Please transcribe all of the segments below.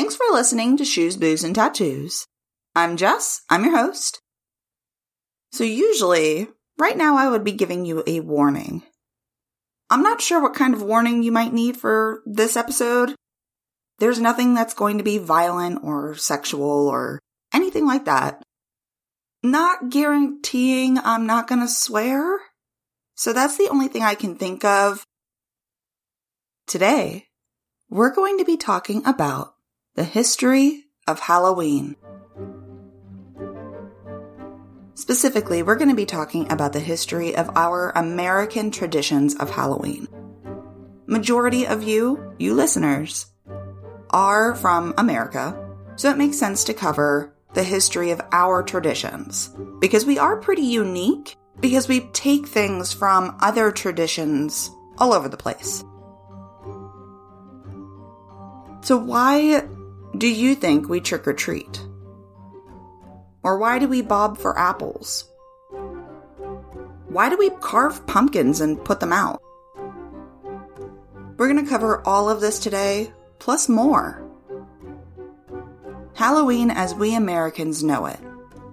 Thanks for listening to Shoes, Booze, and Tattoos. I'm Jess. I'm your host. So, usually, right now, I would be giving you a warning. I'm not sure what kind of warning you might need for this episode. There's nothing that's going to be violent or sexual or anything like that. Not guaranteeing I'm not going to swear. So, that's the only thing I can think of. Today, we're going to be talking about the history of Halloween. Specifically, we're going to be talking about the history of our American traditions of Halloween. Majority of you, you listeners, are from America, so it makes sense to cover the history of our traditions because we are pretty unique because we take things from other traditions all over the place. So, why do you think we trick or treat? Or why do we bob for apples? Why do we carve pumpkins and put them out? We're going to cover all of this today, plus more. Halloween, as we Americans know it,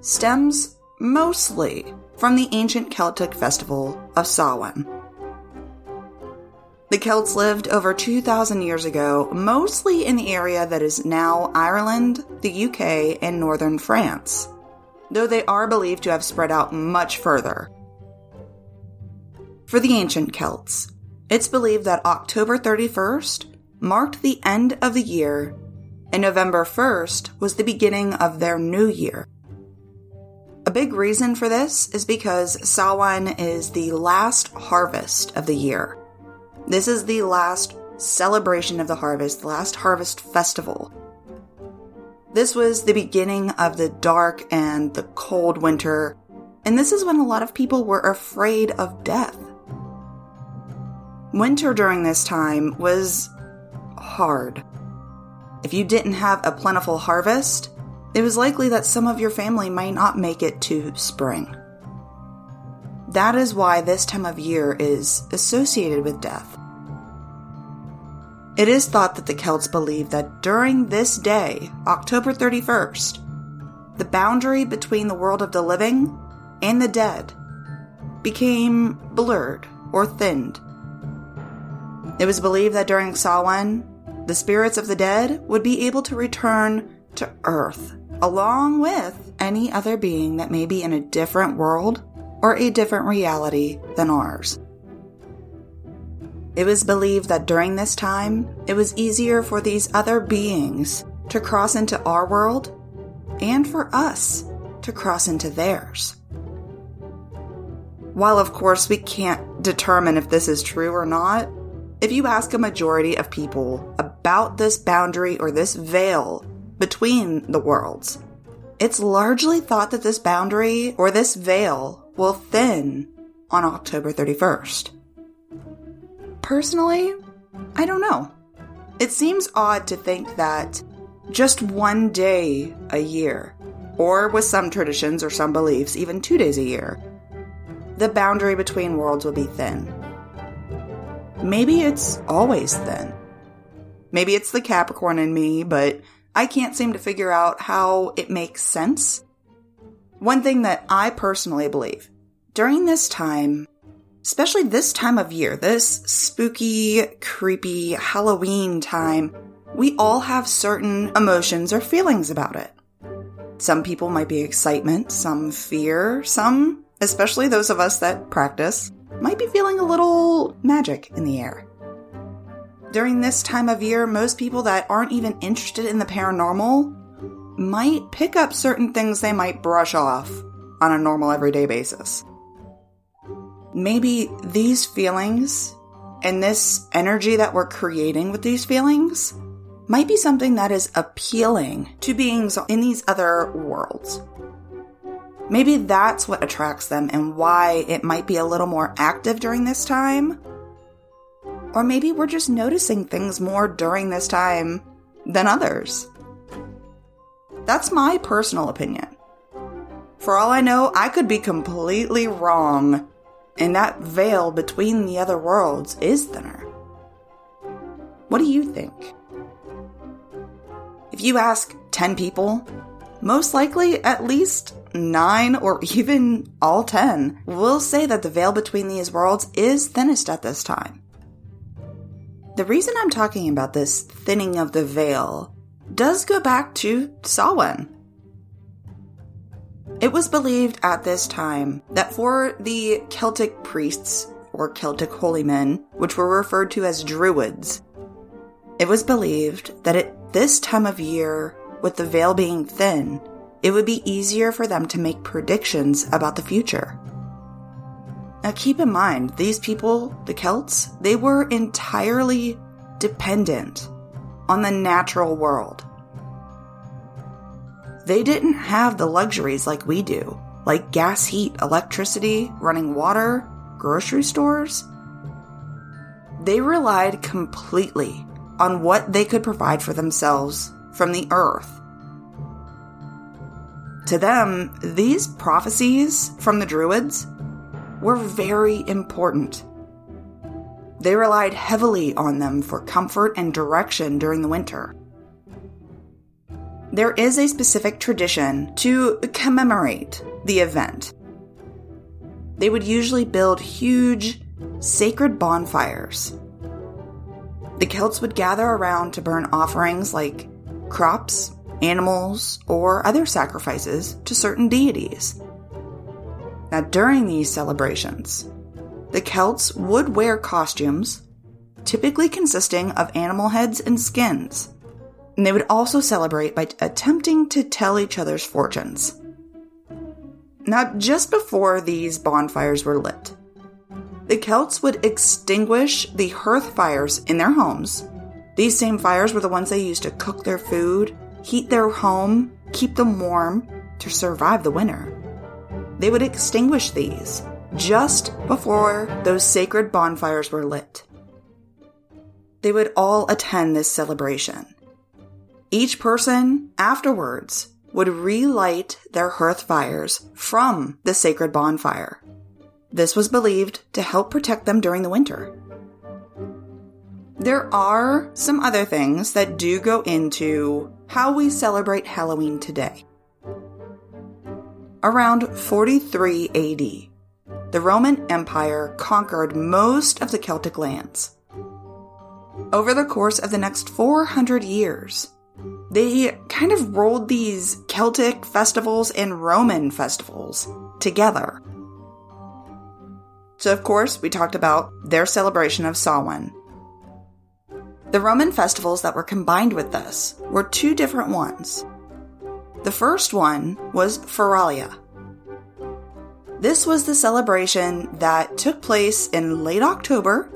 stems mostly from the ancient Celtic festival of Samhain. The Celts lived over 2,000 years ago, mostly in the area that is now Ireland, the UK, and northern France, though they are believed to have spread out much further. For the ancient Celts, it's believed that October 31st marked the end of the year, and November 1st was the beginning of their new year. A big reason for this is because Samhain is the last harvest of the year. This is the last celebration of the harvest, the last harvest festival. This was the beginning of the dark and the cold winter, and this is when a lot of people were afraid of death. Winter during this time was hard. If you didn't have a plentiful harvest, it was likely that some of your family might not make it to spring. That is why this time of year is associated with death. It is thought that the Celts believed that during this day, October 31st, the boundary between the world of the living and the dead became blurred or thinned. It was believed that during Samhain, the spirits of the dead would be able to return to Earth, along with any other being that may be in a different world or a different reality than ours. It was believed that during this time, it was easier for these other beings to cross into our world and for us to cross into theirs. While, of course, we can't determine if this is true or not, if you ask a majority of people about this boundary or this veil between the worlds, it's largely thought that this boundary or this veil will thin on October 31st. Personally, I don't know. It seems odd to think that just one day a year, or with some traditions or some beliefs, even two days a year, the boundary between worlds will be thin. Maybe it's always thin. Maybe it's the Capricorn in me, but I can't seem to figure out how it makes sense. One thing that I personally believe during this time, especially this time of year, this spooky, creepy Halloween time, we all have certain emotions or feelings about it. Some people might be excitement, some fear, some, especially those of us that practice, might be feeling a little magic in the air. During this time of year, most people that aren't even interested in the paranormal might pick up certain things they might brush off on a normal everyday basis. Maybe these feelings and this energy that we're creating with these feelings might be something that is appealing to beings in these other worlds. Maybe that's what attracts them and why it might be a little more active during this time. Or maybe we're just noticing things more during this time than others. That's my personal opinion. For all I know, I could be completely wrong, and that veil between the other worlds is thinner. What do you think? If you ask 10 people, most likely at least 9 or even all 10 will say that the veil between these worlds is thinnest at this time. The reason I'm talking about this thinning of the veil does go back to Samhain. It was believed at this time that for the Celtic priests or Celtic holy men, which were referred to as druids, it was believed that at this time of year, with the veil being thin, it would be easier for them to make predictions about the future. Now, keep in mind, these people, the Celts, they were entirely dependent on the natural world. They didn't have the luxuries like we do, like gas heat, electricity, running water, grocery stores. They relied completely on what they could provide for themselves from the earth. To them, these prophecies from the Druids were very important. They relied heavily on them for comfort and direction during the winter. There is a specific tradition to commemorate the event. They would usually build huge, sacred bonfires. The Celts would gather around to burn offerings like crops, animals, or other sacrifices to certain deities. Now, during these celebrations, the Celts would wear costumes, typically consisting of animal heads and skins. And they would also celebrate by attempting to tell each other's fortunes. Now, just before these bonfires were lit, the Celts would extinguish the hearth fires in their homes. These same fires were the ones they used to cook their food, heat their home, keep them warm to survive the winter. They would extinguish these just before those sacred bonfires were lit. They would all attend this celebration. Each person afterwards would relight their hearth fires from the sacred bonfire. This was believed to help protect them during the winter. There are some other things that do go into how we celebrate Halloween today. Around 43 AD, the Roman Empire conquered most of the Celtic lands. Over the course of the next 400 years, they kind of rolled these Celtic festivals and Roman festivals together. So, of course, we talked about their celebration of Samhain. The Roman festivals that were combined with this were two different ones. The first one was Feralia. This was the celebration that took place in late October,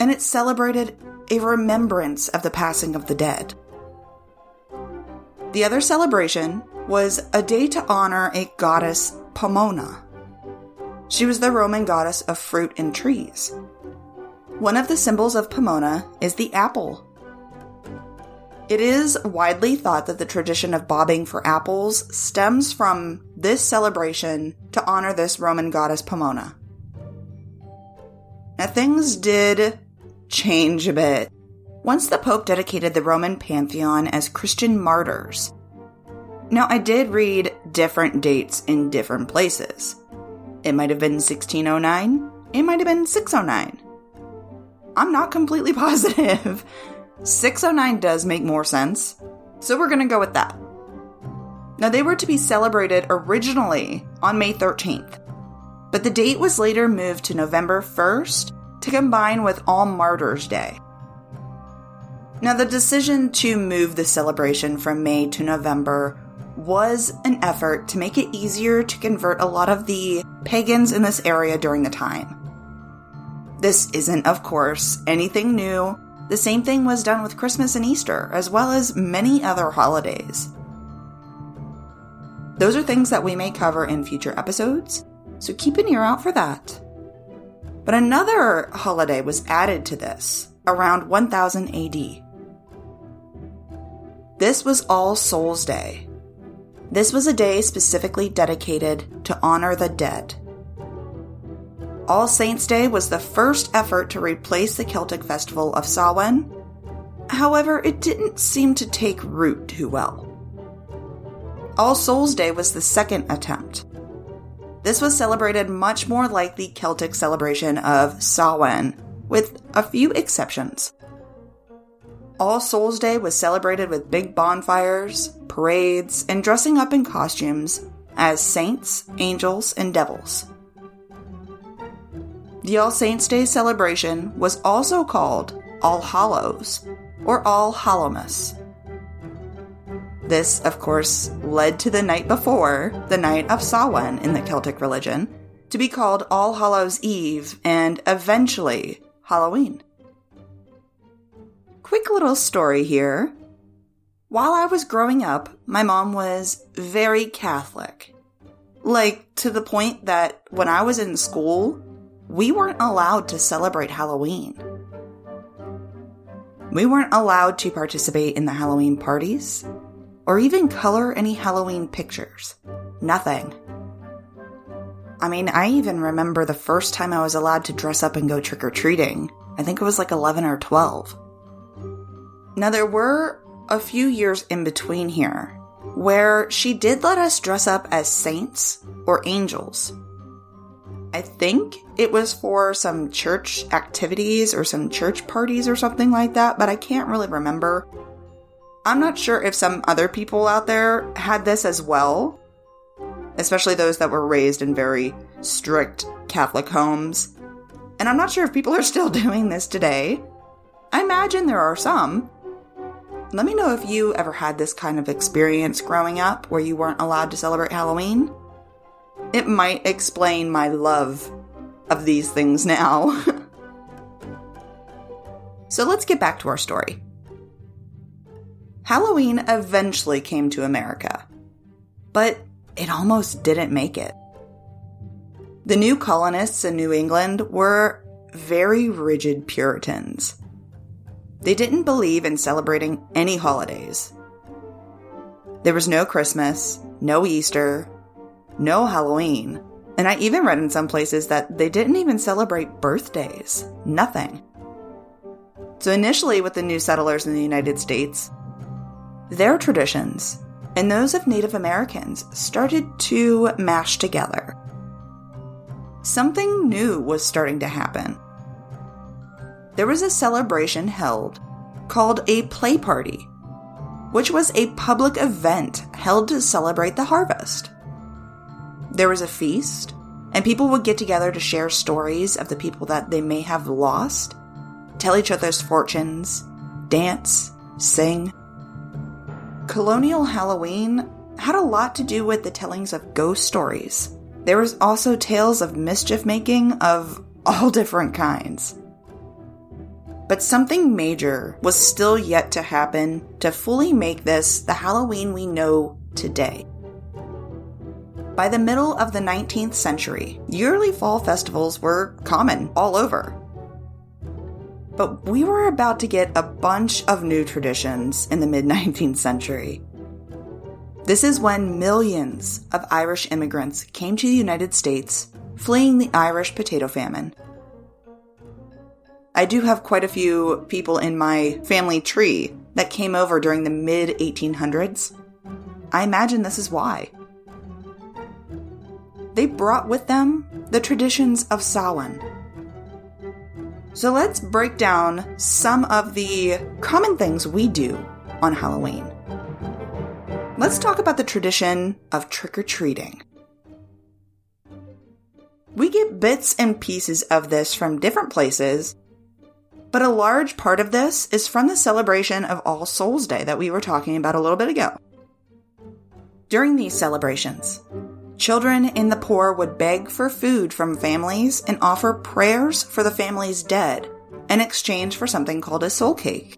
and it celebrated a remembrance of the passing of the dead. The other celebration was a day to honor a goddess Pomona. She was the Roman goddess of fruit and trees. One of the symbols of Pomona is the apple. It is widely thought that the tradition of bobbing for apples stems from this celebration to honor this Roman goddess Pomona. Now, things did change a bit once the Pope dedicated the Roman pantheon as Christian martyrs. Now, I did read different dates in different places. It might have been 1609, it might have been 609. I'm not completely positive. 609 does make more sense, so we're gonna go with that. Now, they were to be celebrated originally on May 13th, but the date was later moved to November 1st to combine with All Martyrs' Day. Now, the decision to move the celebration from May to November was an effort to make it easier to convert a lot of the pagans in this area during the time. This isn't, of course, anything new. The same thing was done with Christmas and Easter, as well as many other holidays. Those are things that we may cover in future episodes, so keep an ear out for that. But another holiday was added to this around 1000 AD. This was All Souls Day. This was a day specifically dedicated to honor the dead. All Saints' Day was the first effort to replace the Celtic festival of Samhain. However, it didn't seem to take root too well. All Souls' Day was the second attempt. This was celebrated much more like the Celtic celebration of Samhain, with a few exceptions. All Souls Day was celebrated with big bonfires, parades, and dressing up in costumes as saints, angels, and devils. The All Saints' Day celebration was also called All Hallows or All Hallowmas. This, of course, led to the night before, the night of Samhain in the Celtic religion, to be called All Hallows Eve and eventually Halloween. Quick little story here. While I was growing up, my mom was very Catholic. Like, to the point that when I was in school, we weren't allowed to celebrate Halloween. We weren't allowed to participate in the Halloween parties or even color any Halloween pictures. Nothing. I mean, I even remember the first time I was allowed to dress up and go trick or treating. I think it was like 11 or 12. Now, there were a few years in between here where she did let us dress up as saints or angels I think it was for some church activities or some church parties or something like that, but I can't really remember. I'm not sure if some other people out there had this as well, especially those that were raised in very strict Catholic homes. And I'm not sure if people are still doing this today. I imagine there are some. Let me know if you ever had this kind of experience growing up where you weren't allowed to celebrate Halloween. It might explain my love of these things now. so let's get back to our story. Halloween eventually came to America, but it almost didn't make it. The new colonists in New England were very rigid Puritans. They didn't believe in celebrating any holidays. There was no Christmas, no Easter, no Halloween. And I even read in some places that they didn't even celebrate birthdays. Nothing. So initially, with the new settlers in the United States, their traditions and those of Native Americans started to mash together. Something new was starting to happen. There was a celebration held called a play party, which was a public event held to celebrate the harvest. There was a feast, and people would get together to share stories of the people that they may have lost, tell each other's fortunes, dance, sing. Colonial Halloween had a lot to do with the tellings of ghost stories there was also tales of mischief making of all different kinds. But something major was still yet to happen to fully make this the Halloween we know today. By the middle of the 19th century, yearly fall festivals were common all over. But we were about to get a bunch of new traditions in the mid 19th century. This is when millions of Irish immigrants came to the United States, fleeing the Irish potato famine. I do have quite a few people in my family tree that came over during the mid 1800s. I imagine this is why they brought with them the traditions of Samhain. So let's break down some of the common things we do on Halloween. Let's talk about the tradition of trick or treating. We get bits and pieces of this from different places, but a large part of this is from the celebration of All Souls Day that we were talking about a little bit ago. During these celebrations, Children in the poor would beg for food from families and offer prayers for the family's dead in exchange for something called a soul cake.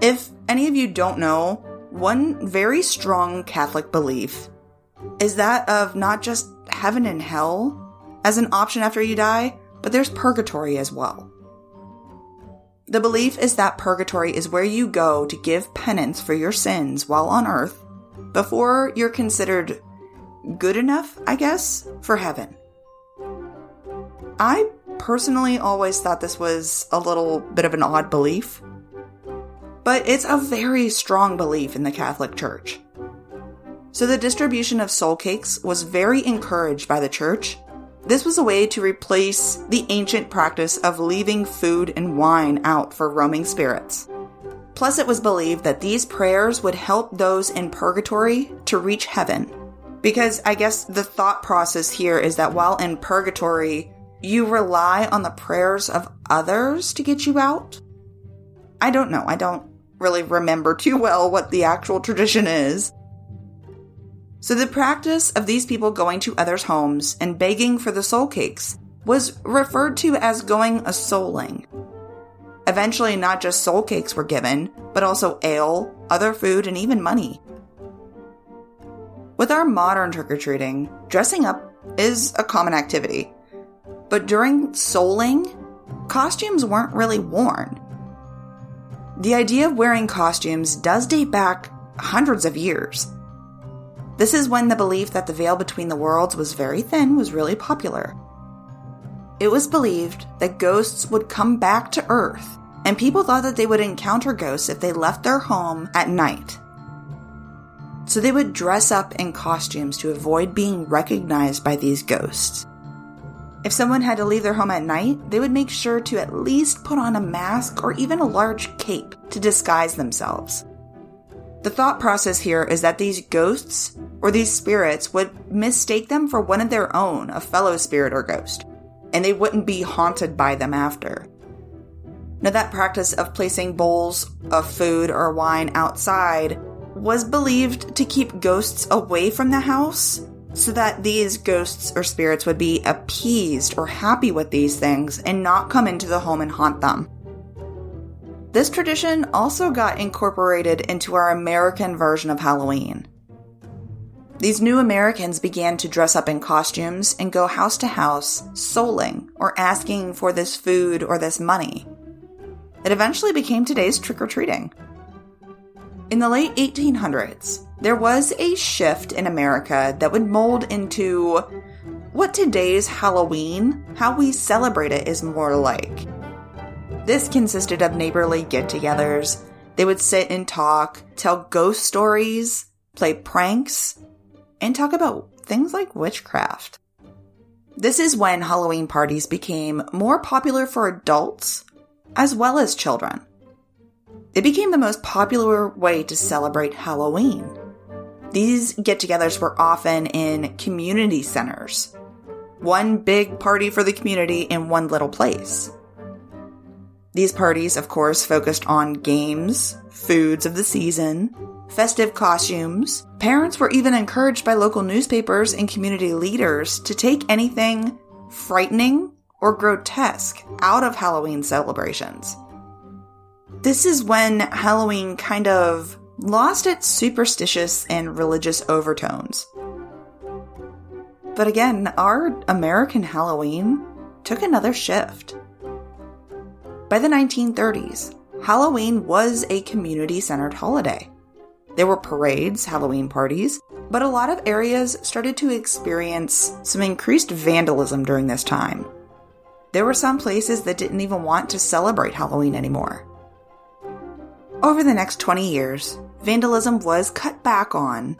If any of you don't know, one very strong Catholic belief is that of not just heaven and hell as an option after you die, but there's purgatory as well. The belief is that purgatory is where you go to give penance for your sins while on earth before you're considered good enough, I guess, for heaven. I personally always thought this was a little bit of an odd belief, but it's a very strong belief in the Catholic Church. So the distribution of soul cakes was very encouraged by the church. This was a way to replace the ancient practice of leaving food and wine out for roaming spirits. Plus, it was believed that these prayers would help those in purgatory to reach heaven because I guess the thought process here is that while in purgatory, you rely on the prayers of others to get you out. I don't know. I don't really remember too well what the actual tradition is. So the practice of these people going to others' homes and begging for the soul cakes was referred to as going a souling. Eventually, not just soul cakes were given, but also ale, other food, and even money. With our modern trick or treating, dressing up is a common activity. But during souling, costumes weren't really worn. The idea of wearing costumes does date back hundreds of years. This is when the belief that the veil between the worlds was very thin was really popular. It was believed that ghosts would come back to Earth, and people thought that they would encounter ghosts if they left their home at night so they would dress up in costumes to avoid being recognized by these ghosts. If someone had to leave their home at night, they would make sure to at least put on a mask or even a large cape to disguise themselves. The thought process here is that these ghosts or these spirits would mistake them for one of their own, a fellow spirit or ghost, and they wouldn't be haunted by them after. Now, that practice of placing bowls of food or wine outside was believed to keep ghosts away from the house so that these ghosts or spirits would be appeased or happy with these things and not come into the home and haunt them. This tradition also got incorporated into our American version of Halloween. These new Americans began to dress up in costumes and go house to house, souling or asking for this food or this money. It eventually became today's trick or treating. In the late 1800s, there was a shift in America that would mold into what today's Halloween, how we celebrate it, is more like. This consisted of neighborly get togethers. They would sit and talk, tell ghost stories, play pranks, and talk about things like witchcraft. This is when Halloween parties became more popular for adults as well as children. It became the most popular way to celebrate Halloween. These get togethers were often in community centers. One big party for the community in one little place. These parties, of course, focused on games, foods of the season, festive costumes, Parents were even encouraged by local newspapers and community leaders to take anything frightening or grotesque out of Halloween celebrations. This is when Halloween kind of lost its superstitious and religious overtones. But again, our American Halloween took another shift. By the 1930s, Halloween was a community centered holiday. There were parades, Halloween parties, but a lot of areas started to experience some increased vandalism during this time. There were some places that didn't even want to celebrate Halloween anymore. Over the next 20 years, vandalism was cut back on,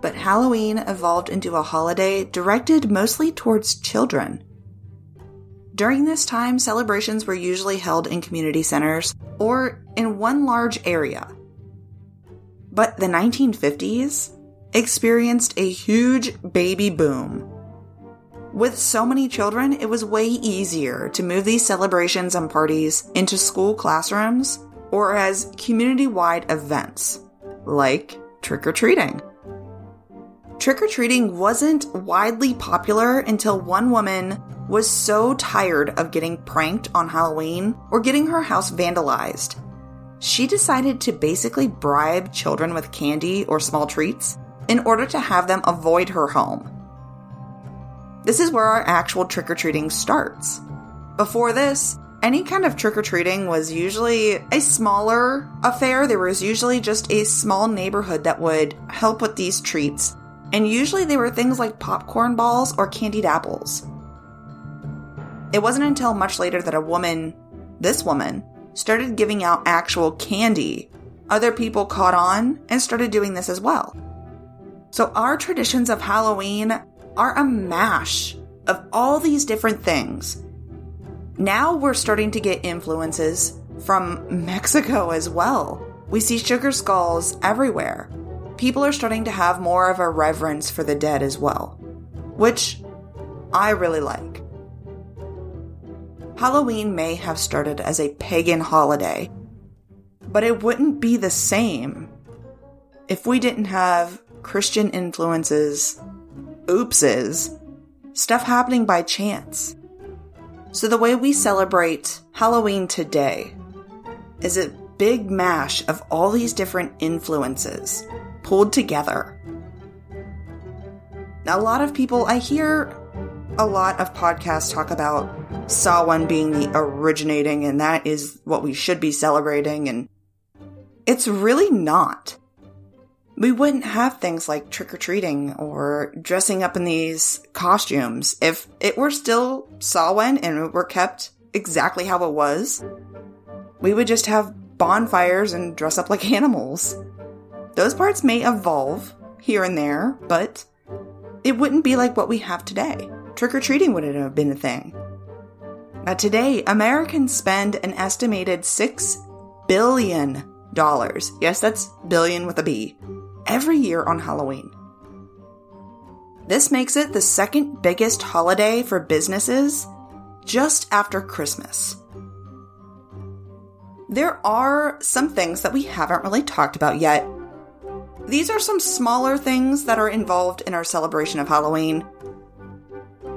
but Halloween evolved into a holiday directed mostly towards children. During this time, celebrations were usually held in community centers or in one large area. But the 1950s experienced a huge baby boom. With so many children, it was way easier to move these celebrations and parties into school classrooms or as community wide events, like trick or treating. Trick or treating wasn't widely popular until one woman was so tired of getting pranked on Halloween or getting her house vandalized. She decided to basically bribe children with candy or small treats in order to have them avoid her home. This is where our actual trick or treating starts. Before this, any kind of trick or treating was usually a smaller affair. There was usually just a small neighborhood that would help with these treats, and usually they were things like popcorn balls or candied apples. It wasn't until much later that a woman, this woman, started giving out actual candy. Other people caught on and started doing this as well. So, our traditions of Halloween are a mash of all these different things now we're starting to get influences from Mexico as well. We see sugar skulls everywhere. People are starting to have more of a reverence for the dead as well, which I really like. Halloween may have started as a pagan holiday, but it wouldn't be the same if we didn't have Christian influences, oopses, stuff happening by chance. So, the way we celebrate Halloween today is a big mash of all these different influences pulled together. A lot of people, I hear a lot of podcasts talk about Samhain being the originating, and that is what we should be celebrating, and it's really not we wouldn't have things like trick or treating or dressing up in these costumes if it were still Samhain and were kept exactly how it was. We would just have bonfires and dress up like animals. Those parts may evolve here and there, but it wouldn't be like what we have today. Trick or treating wouldn't have been a thing. Now, today, Americans spend an estimated $6 billion. Yes, that's billion with a B every year on Halloween. This makes it the second biggest holiday for businesses just after Christmas. There are some things that we haven't really talked about yet. These are some smaller things that are involved in our celebration of Halloween.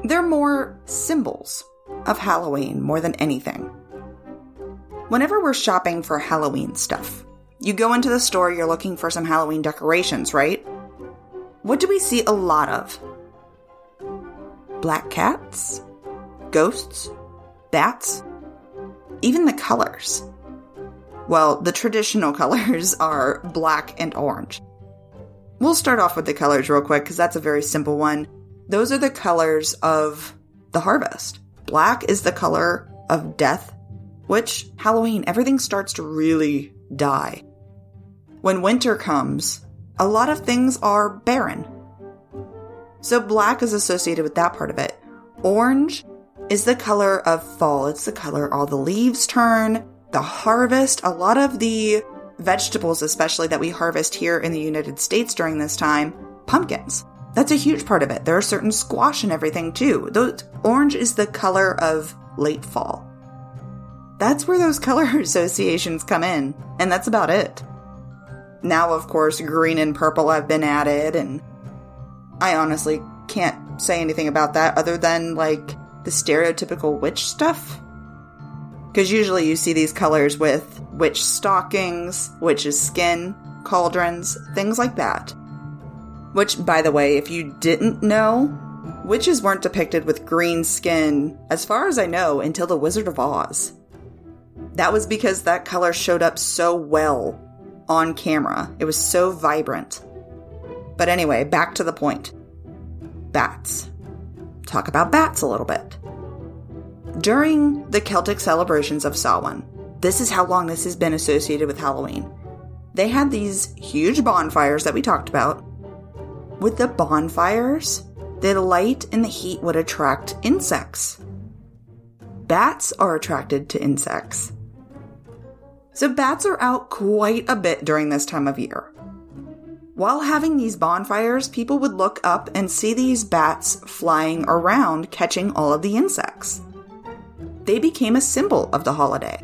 They're more symbols of Halloween more than anything. Whenever we're shopping for Halloween stuff, you go into the store, you're looking for some Halloween decorations, right? What do we see a lot of? Black cats? Ghosts? Bats? Even the colors. Well, the traditional colors are black and orange. We'll start off with the colors real quick because that's a very simple one. Those are the colors of the harvest. Black is the color of death, which Halloween, everything starts to really die. When winter comes, a lot of things are barren. So black is associated with that part of it. Orange is the color of fall. It's the color all the leaves turn, the harvest, a lot of the vegetables, especially that we harvest here in the United States during this time, pumpkins. That's a huge part of it. There are certain squash and everything too. Those, orange is the color of late fall. That's where those color associations come in, and that's about it. Now, of course, green and purple have been added, and I honestly can't say anything about that other than like the stereotypical witch stuff. Because usually you see these colors with witch stockings, witch's skin, cauldrons, things like that. Which, by the way, if you didn't know, witches weren't depicted with green skin, as far as I know, until The Wizard of Oz. That was because that color showed up so well on camera. It was so vibrant. But anyway, back to the point bats. Talk about bats a little bit. During the Celtic celebrations of Samhain, this is how long this has been associated with Halloween. They had these huge bonfires that we talked about. With the bonfires, the light and the heat would attract insects. Bats are attracted to insects. So bats are out quite a bit during this time of year. While having these bonfires, people would look up and see these bats flying around catching all of the insects. They became a symbol of the holiday.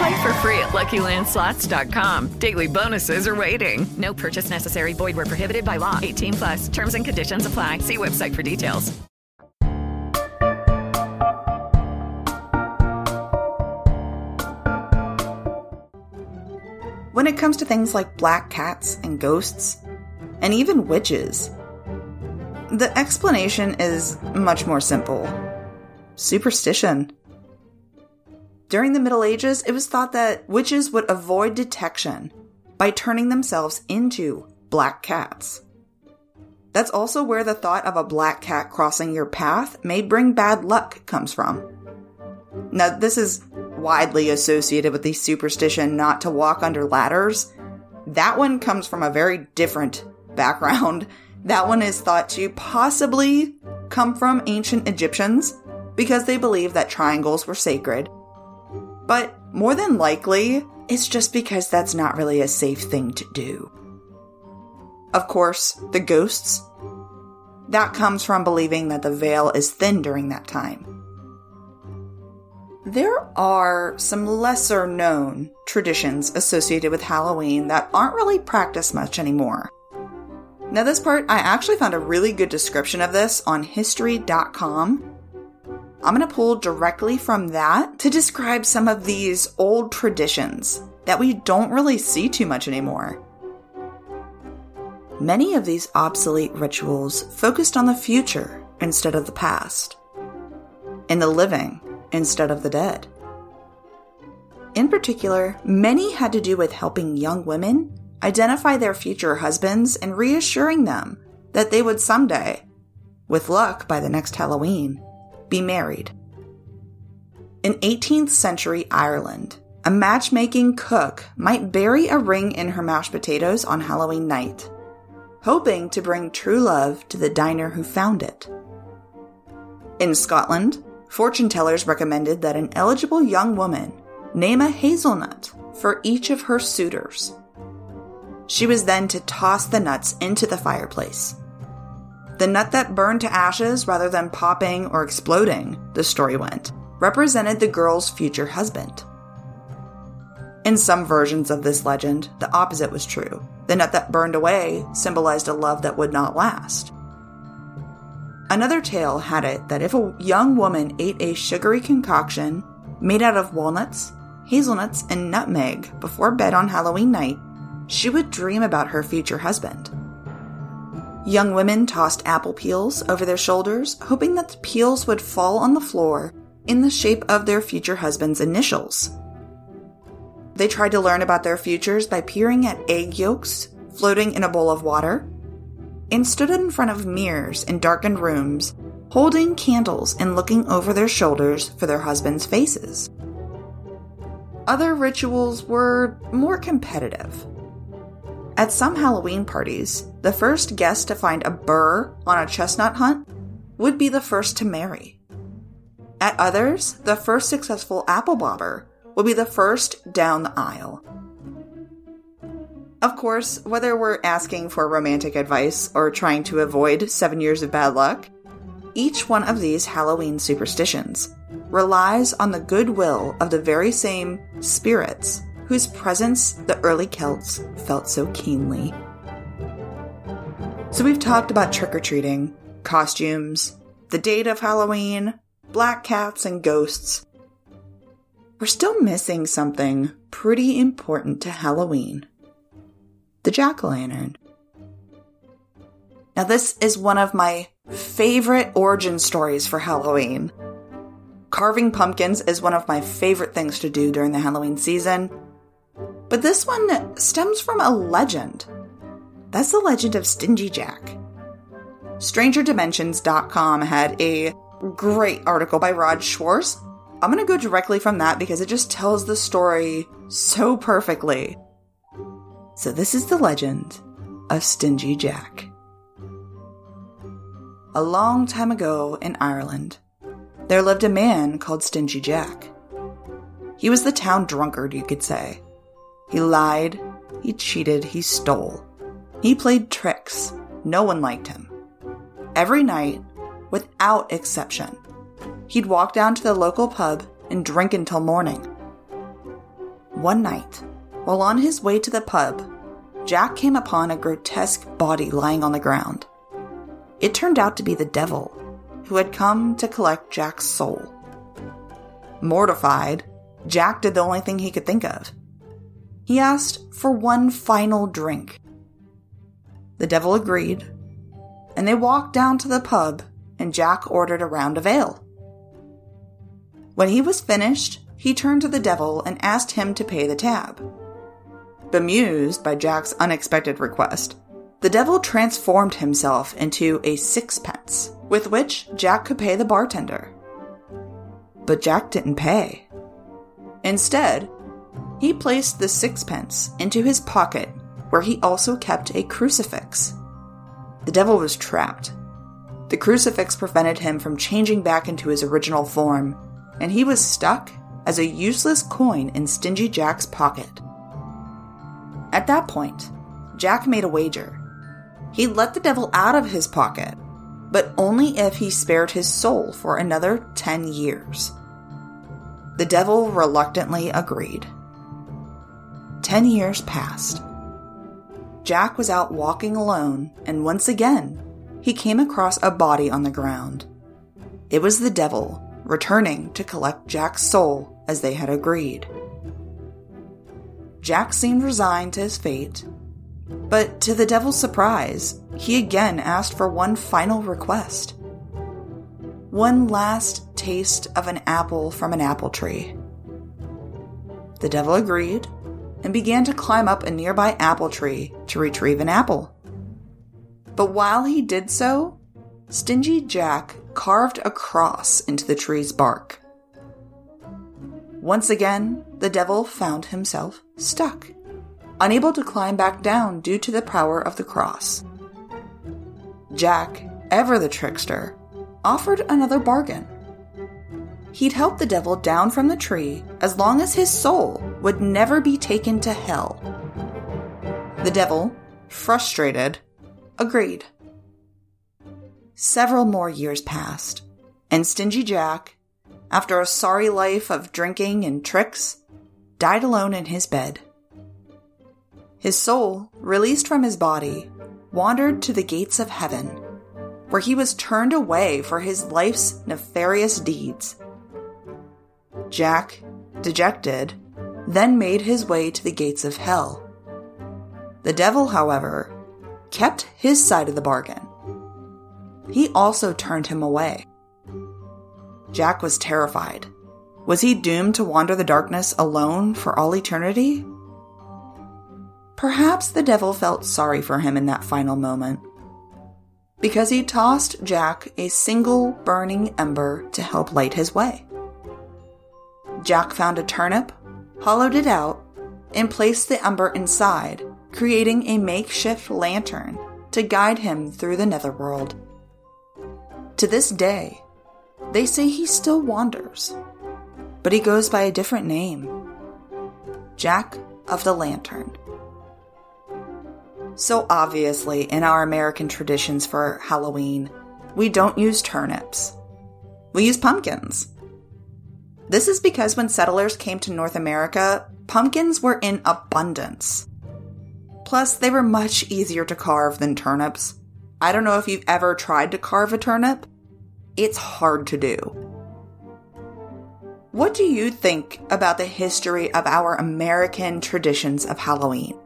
Play for free at LuckyLandSlots.com. Daily bonuses are waiting. No purchase necessary. Void where prohibited by law. 18 plus. Terms and conditions apply. See website for details. When it comes to things like black cats and ghosts, and even witches, the explanation is much more simple superstition. During the Middle Ages, it was thought that witches would avoid detection by turning themselves into black cats. That's also where the thought of a black cat crossing your path may bring bad luck comes from. Now, this is widely associated with the superstition not to walk under ladders. That one comes from a very different background. That one is thought to possibly come from ancient Egyptians because they believed that triangles were sacred. But more than likely, it's just because that's not really a safe thing to do. Of course, the ghosts. That comes from believing that the veil is thin during that time. There are some lesser known traditions associated with Halloween that aren't really practiced much anymore. Now, this part, I actually found a really good description of this on history.com. I'm going to pull directly from that to describe some of these old traditions that we don't really see too much anymore. Many of these obsolete rituals focused on the future instead of the past, and the living instead of the dead. In particular, many had to do with helping young women identify their future husbands and reassuring them that they would someday, with luck by the next Halloween, be married. In 18th century Ireland, a matchmaking cook might bury a ring in her mashed potatoes on Halloween night, hoping to bring true love to the diner who found it. In Scotland, fortune tellers recommended that an eligible young woman name a hazelnut for each of her suitors. She was then to toss the nuts into the fireplace, The nut that burned to ashes rather than popping or exploding, the story went, represented the girl's future husband. In some versions of this legend, the opposite was true. The nut that burned away symbolized a love that would not last. Another tale had it that if a young woman ate a sugary concoction made out of walnuts, hazelnuts, and nutmeg before bed on Halloween night, she would dream about her future husband. Young women tossed apple peels over their shoulders, hoping that the peels would fall on the floor in the shape of their future husband's initials. They tried to learn about their futures by peering at egg yolks floating in a bowl of water, and stood in front of mirrors in darkened rooms, holding candles and looking over their shoulders for their husbands' faces. Other rituals were more competitive. At some Halloween parties, the first guest to find a burr on a chestnut hunt would be the first to marry. At others, the first successful apple bobber would be the first down the aisle. Of course, whether we're asking for romantic advice or trying to avoid seven years of bad luck, each one of these Halloween superstitions relies on the goodwill of the very same spirits whose presence the early Celts felt so keenly. So we've talked about trick or treating, costumes, the date of Halloween, black cats, and ghosts. We're still missing something pretty important to Halloween the jack o' lantern. Now, this is one of my favorite origin stories for Halloween. Carving pumpkins is one of my favorite things to do during the Halloween season. But this one stems from a legend. That's the legend of Stingy Jack. StrangerDimensions.com had a great article by Rob Schwartz. I'm going to go directly from that because it just tells the story so perfectly. So, this is the legend of Stingy Jack. A long time ago in Ireland, there lived a man called Stingy Jack. He was the town drunkard, you could say. He lied, he cheated, he stole. He played tricks. No one liked him. Every night, without exception, he'd walk down to the local pub and drink until morning. One night, while on his way to the pub, Jack came upon a grotesque body lying on the ground. It turned out to be the devil, who had come to collect Jack's soul. Mortified, Jack did the only thing he could think of. He asked for one final drink. The devil agreed, and they walked down to the pub, and Jack ordered a round of ale. When he was finished, he turned to the devil and asked him to pay the tab. Bemused by Jack's unexpected request, the devil transformed himself into a sixpence, with which Jack could pay the bartender. But Jack didn't pay. Instead, he placed the sixpence into his pocket, where he also kept a crucifix. The devil was trapped. The crucifix prevented him from changing back into his original form, and he was stuck as a useless coin in Stingy Jack's pocket. At that point, Jack made a wager. He'd let the devil out of his pocket, but only if he spared his soul for another 10 years. The devil reluctantly agreed. Ten years passed. Jack was out walking alone, and once again, he came across a body on the ground. It was the devil, returning to collect Jack's soul as they had agreed. Jack seemed resigned to his fate, but to the devil's surprise, he again asked for one final request. One last taste of an apple from an apple tree. The devil agreed and began to climb up a nearby apple tree to retrieve an apple. But while he did so, Stingy Jack carved a cross into the tree's bark. Once again, the devil found himself stuck, unable to climb back down due to the power of the cross. Jack, ever the trickster, offered another bargain. He'd help the devil down from the tree as long as his soul would never be taken to hell. The devil, frustrated, agreed. Several more years passed, and Stingy Jack, after a sorry life of drinking and tricks, died alone in his bed. His soul, released from his body, wandered to the gates of heaven, where he was turned away for his life's nefarious deeds. Jack, dejected, then made his way to the gates of hell. The devil, however, kept his side of the bargain. He also turned him away. Jack was terrified. Was he doomed to wander the darkness alone for all eternity? Perhaps the devil felt sorry for him in that final moment. Because he tossed Jack a single burning ember to help light his way. Jack found a turnip, hollowed it out, and placed the ember inside, creating a makeshift lantern to guide him through the netherworld. To this day, they say he still wanders, but he goes by a different name Jack of the Lantern. So, obviously, in our American traditions for Halloween, we don't use turnips. We use pumpkins. This is because when settlers came to North America, pumpkins were in abundance. Plus, they were much easier to carve than turnips. I don't know if you've ever tried to carve a turnip. It's hard to do. What do you think about the history of our American traditions of Halloween?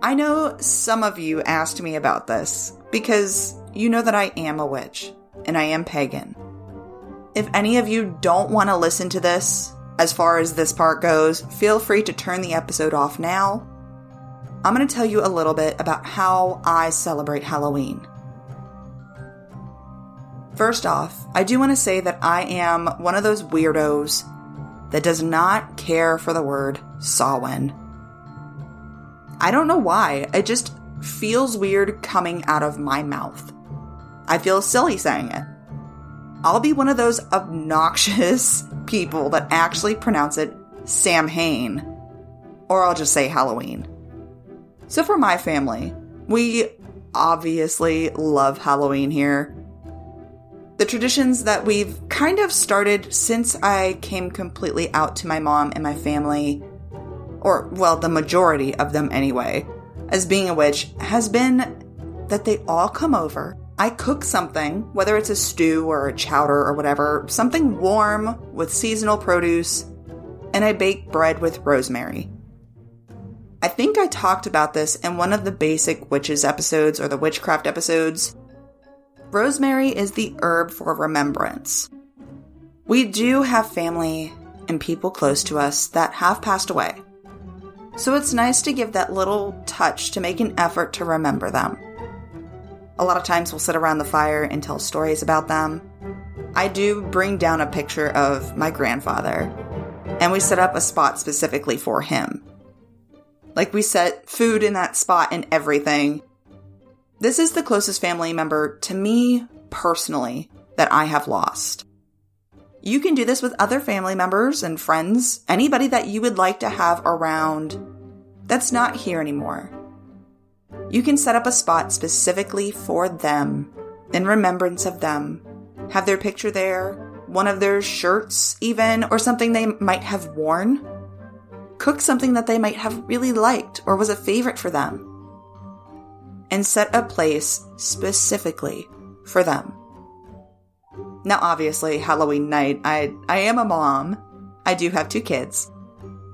I know some of you asked me about this because you know that I am a witch and I am pagan. If any of you don't want to listen to this, as far as this part goes, feel free to turn the episode off now. I'm going to tell you a little bit about how I celebrate Halloween. First off, I do want to say that I am one of those weirdos that does not care for the word Samhain. I don't know why, it just feels weird coming out of my mouth. I feel silly saying it. I'll be one of those obnoxious people that actually pronounce it Sam Samhain, or I'll just say Halloween. So for my family, we obviously love Halloween here. The traditions that we've kind of started since I came completely out to my mom and my family, or well, the majority of them anyway, as being a witch, has been that they all come over I cook something, whether it's a stew or a chowder or whatever, something warm with seasonal produce, and I bake bread with rosemary. I think I talked about this in one of the basic witches episodes or the witchcraft episodes. Rosemary is the herb for remembrance. We do have family and people close to us that have passed away. So it's nice to give that little touch to make an effort to remember them. A lot of times we'll sit around the fire and tell stories about them. I do bring down a picture of my grandfather, and we set up a spot specifically for him. Like we set food in that spot and everything. This is the closest family member to me personally that I have lost. You can do this with other family members and friends, anybody that you would like to have around that's not here anymore. You can set up a spot specifically for them, in remembrance of them. Have their picture there, one of their shirts, even, or something they might have worn. Cook something that they might have really liked or was a favorite for them. And set a place specifically for them. Now, obviously, Halloween night, I, I am a mom. I do have two kids.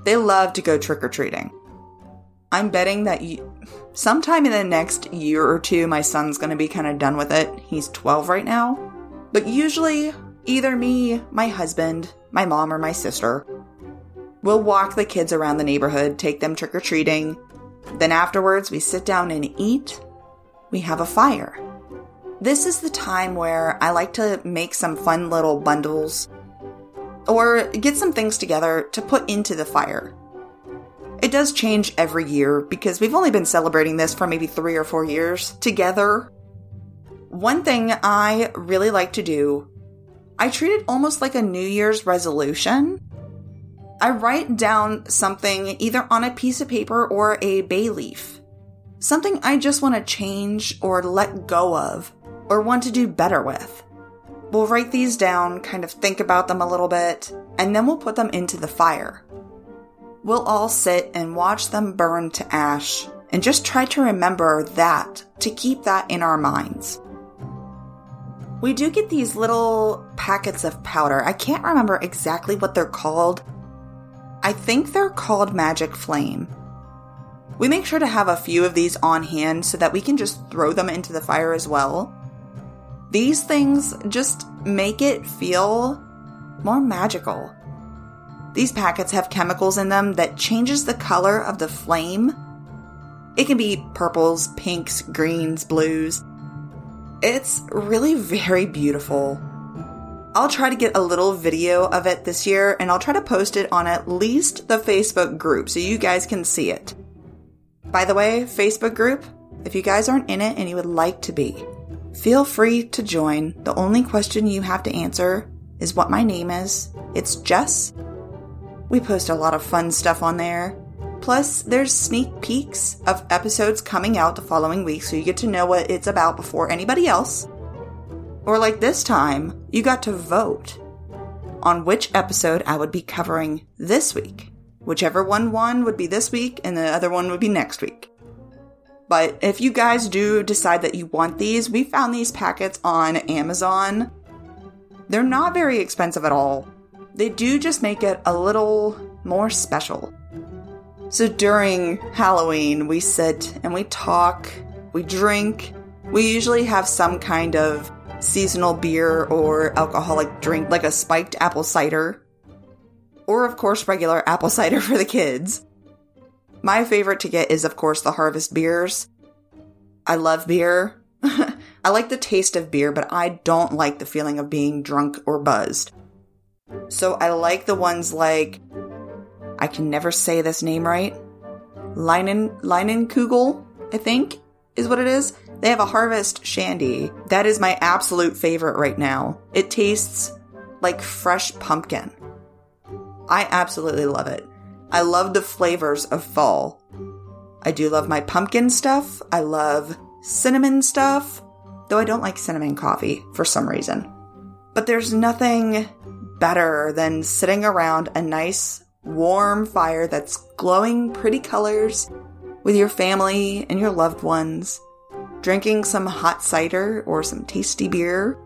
They love to go trick or treating. I'm betting that you, sometime in the next year or two, my son's going to be kind of done with it. He's 12 right now. But usually, either me, my husband, my mom, or my sister will walk the kids around the neighborhood, take them trick or treating. Then afterwards, we sit down and eat. We have a fire. This is the time where I like to make some fun little bundles or get some things together to put into the fire. It does change every year because we've only been celebrating this for maybe three or four years together. One thing I really like to do, I treat it almost like a New Year's resolution. I write down something either on a piece of paper or a bay leaf. Something I just want to change or let go of or want to do better with. We'll write these down, kind of think about them a little bit, and then we'll put them into the fire. We'll all sit and watch them burn to ash and just try to remember that to keep that in our minds. We do get these little packets of powder. I can't remember exactly what they're called. I think they're called Magic Flame. We make sure to have a few of these on hand so that we can just throw them into the fire as well. These things just make it feel more magical. These packets have chemicals in them that changes the color of the flame. It can be purples, pinks, greens, blues. It's really very beautiful. I'll try to get a little video of it this year and I'll try to post it on at least the Facebook group so you guys can see it. By the way, Facebook group, if you guys aren't in it and you would like to be, feel free to join. The only question you have to answer is what my name is. It's Jess. We post a lot of fun stuff on there. Plus, there's sneak peeks of episodes coming out the following week so you get to know what it's about before anybody else. Or like this time, you got to vote on which episode I would be covering this week. Whichever one won would be this week, and the other one would be next week. But if you guys do decide that you want these, we found these packets on Amazon. They're not very expensive at all. They do just make it a little more special. So during Halloween, we sit and we talk, we drink. We usually have some kind of seasonal beer or alcoholic drink, like a spiked apple cider or of course regular apple cider for the kids. My favorite to get is of course the harvest beers. I love beer. I like the taste of beer, but I don't like the feeling of being drunk or buzzed. So I like the ones like I can never say this name right. Leinen Leinenkugel, I think, is what it is. They have a harvest shandy. That is my absolute favorite right now. It tastes like fresh pumpkin. I absolutely love it. I love the flavors of fall. I do love my pumpkin stuff. I love cinnamon stuff, though I don't like cinnamon coffee for some reason. But there's nothing better than sitting around a nice, warm fire that's glowing pretty colors with your family and your loved ones, drinking some hot cider or some tasty beer,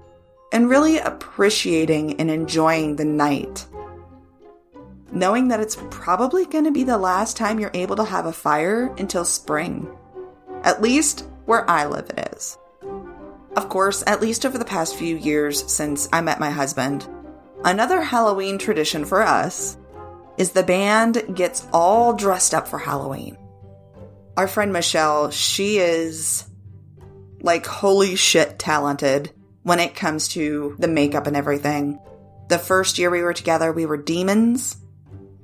and really appreciating and enjoying the night knowing that it's probably going to be the last time you're able to have a fire until spring. At least where I live, it is. Of course, at least over the past few years since I met my husband, another Halloween tradition for us is the band gets all dressed up for Halloween. Our friend Michelle, she is like holy shit talented when it comes to the makeup and everything. The first year we were together, we were demons.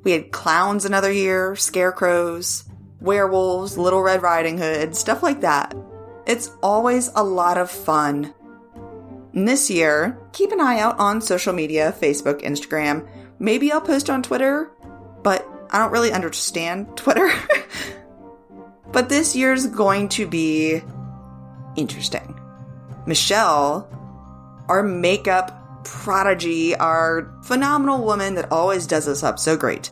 We had clowns another year, scarecrows, werewolves, Little Red Riding Hood, stuff like that. It's always a lot of fun. This year, keep an eye out on social media Facebook, Instagram. Maybe I'll post on Twitter, but I don't really understand Twitter. but this year's going to be interesting. Michelle, our makeup prodigy, our phenomenal woman that always does us up so great.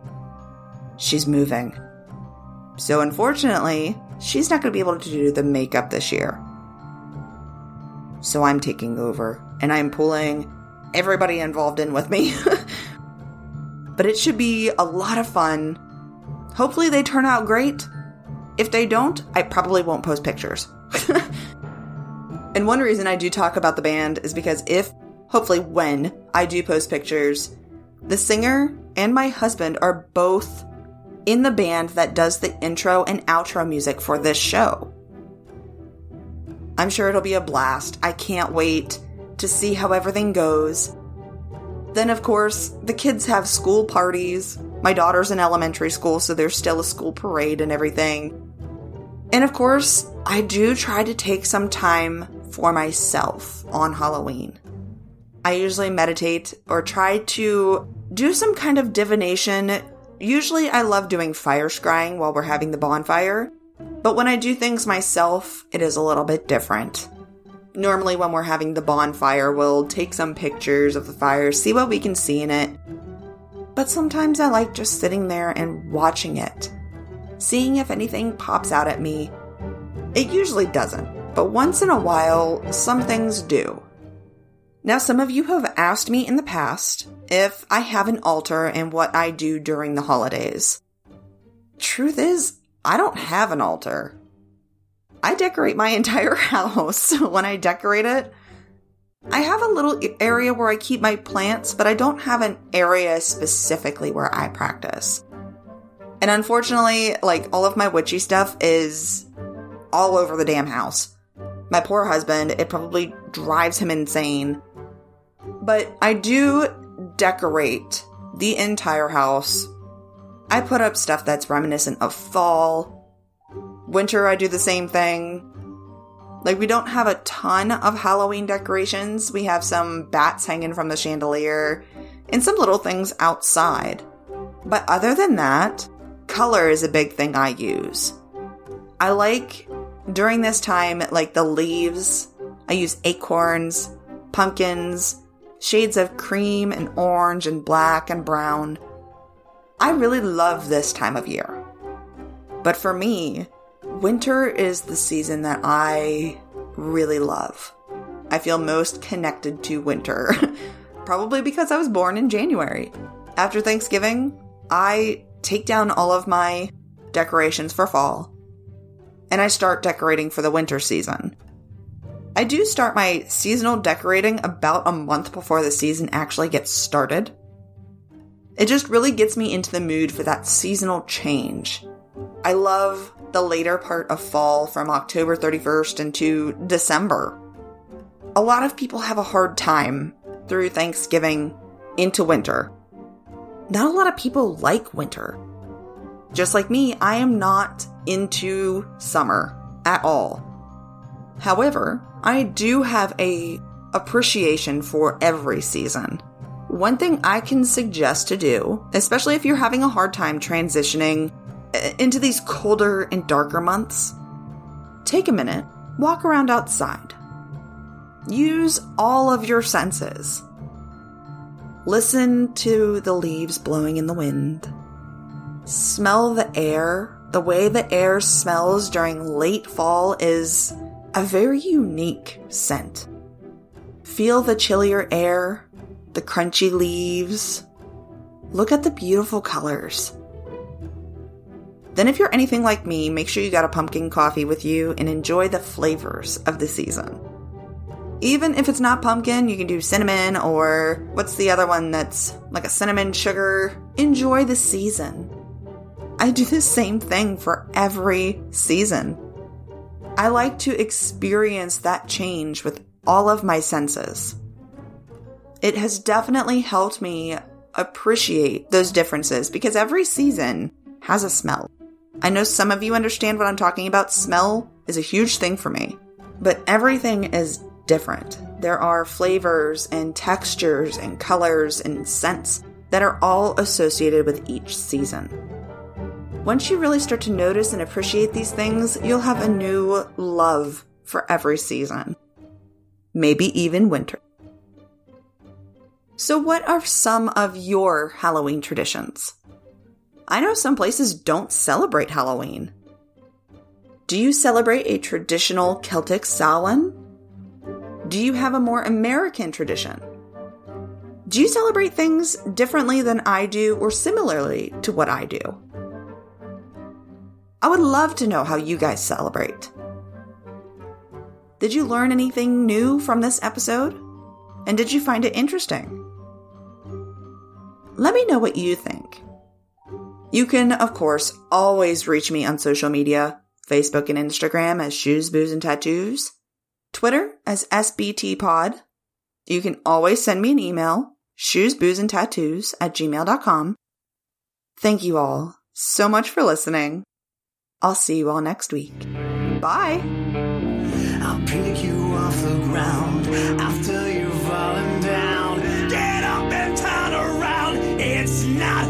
She's moving. So, unfortunately, she's not going to be able to do the makeup this year. So, I'm taking over and I'm pulling everybody involved in with me. but it should be a lot of fun. Hopefully, they turn out great. If they don't, I probably won't post pictures. and one reason I do talk about the band is because if hopefully when I do post pictures, the singer and my husband are both in the band that does the intro and outro music for this show. I'm sure it'll be a blast. I can't wait to see how everything goes. Then, of course, the kids have school parties. My daughter's in elementary school, so there's still a school parade and everything. And of course, I do try to take some time for myself on Halloween. I usually meditate or try to do some kind of divination. Usually, I love doing fire scrying while we're having the bonfire, but when I do things myself, it is a little bit different. Normally, when we're having the bonfire, we'll take some pictures of the fire, see what we can see in it. But sometimes I like just sitting there and watching it, seeing if anything pops out at me. It usually doesn't, but once in a while, some things do. Now, some of you have asked me in the past if I have an altar and what I do during the holidays. Truth is, I don't have an altar. I decorate my entire house when I decorate it. I have a little area where I keep my plants, but I don't have an area specifically where I practice. And unfortunately, like all of my witchy stuff is all over the damn house. My poor husband, it probably drives him insane. But I do decorate the entire house. I put up stuff that's reminiscent of fall, Winter, I do the same thing. Like, we don't have a ton of Halloween decorations. We have some bats hanging from the chandelier and some little things outside. But other than that, color is a big thing I use. I like during this time, like the leaves, I use acorns, pumpkins, shades of cream and orange and black and brown. I really love this time of year. But for me, Winter is the season that I really love. I feel most connected to winter. Probably because I was born in January. After Thanksgiving, I take down all of my decorations for fall and I start decorating for the winter season. I do start my seasonal decorating about a month before the season actually gets started. It just really gets me into the mood for that seasonal change. I love the later part of fall from October 31st into December. A lot of people have a hard time through Thanksgiving into winter. Not a lot of people like winter. Just like me, I am not into summer at all. However, I do have a appreciation for every season. One thing I can suggest to do, especially if you're having a hard time transitioning uh, into these colder and darker months, take a minute, walk around outside. Use all of your senses. Listen to the leaves blowing in the wind. Smell the air. The way the air smells during late fall is a very unique scent. Feel the chillier air, the crunchy leaves. Look at the beautiful colors. Then, if you're anything like me, make sure you got a pumpkin coffee with you and enjoy the flavors of the season. Even if it's not pumpkin, you can do cinnamon or what's the other one that's like a cinnamon sugar? Enjoy the season. I do the same thing for every season. I like to experience that change with all of my senses. It has definitely helped me appreciate those differences because every season has a smell. I know some of you understand what I'm talking about. Smell is a huge thing for me, but everything is different. There are flavors and textures and colors and scents that are all associated with each season. Once you really start to notice and appreciate these things, you'll have a new love for every season. Maybe even winter. So, what are some of your Halloween traditions? I know some places don't celebrate Halloween. Do you celebrate a traditional Celtic Samhain? Do you have a more American tradition? Do you celebrate things differently than I do or similarly to what I do? I would love to know how you guys celebrate. Did you learn anything new from this episode? And did you find it interesting? Let me know what you think. You can, of course, always reach me on social media Facebook and Instagram as Shoes, Booze, and Tattoos, Twitter as SBT Pod. You can always send me an email, shoes, booze, and tattoos at gmail.com. Thank you all so much for listening. I'll see you all next week. Bye. I'll pick you off the ground after you've fallen down. Not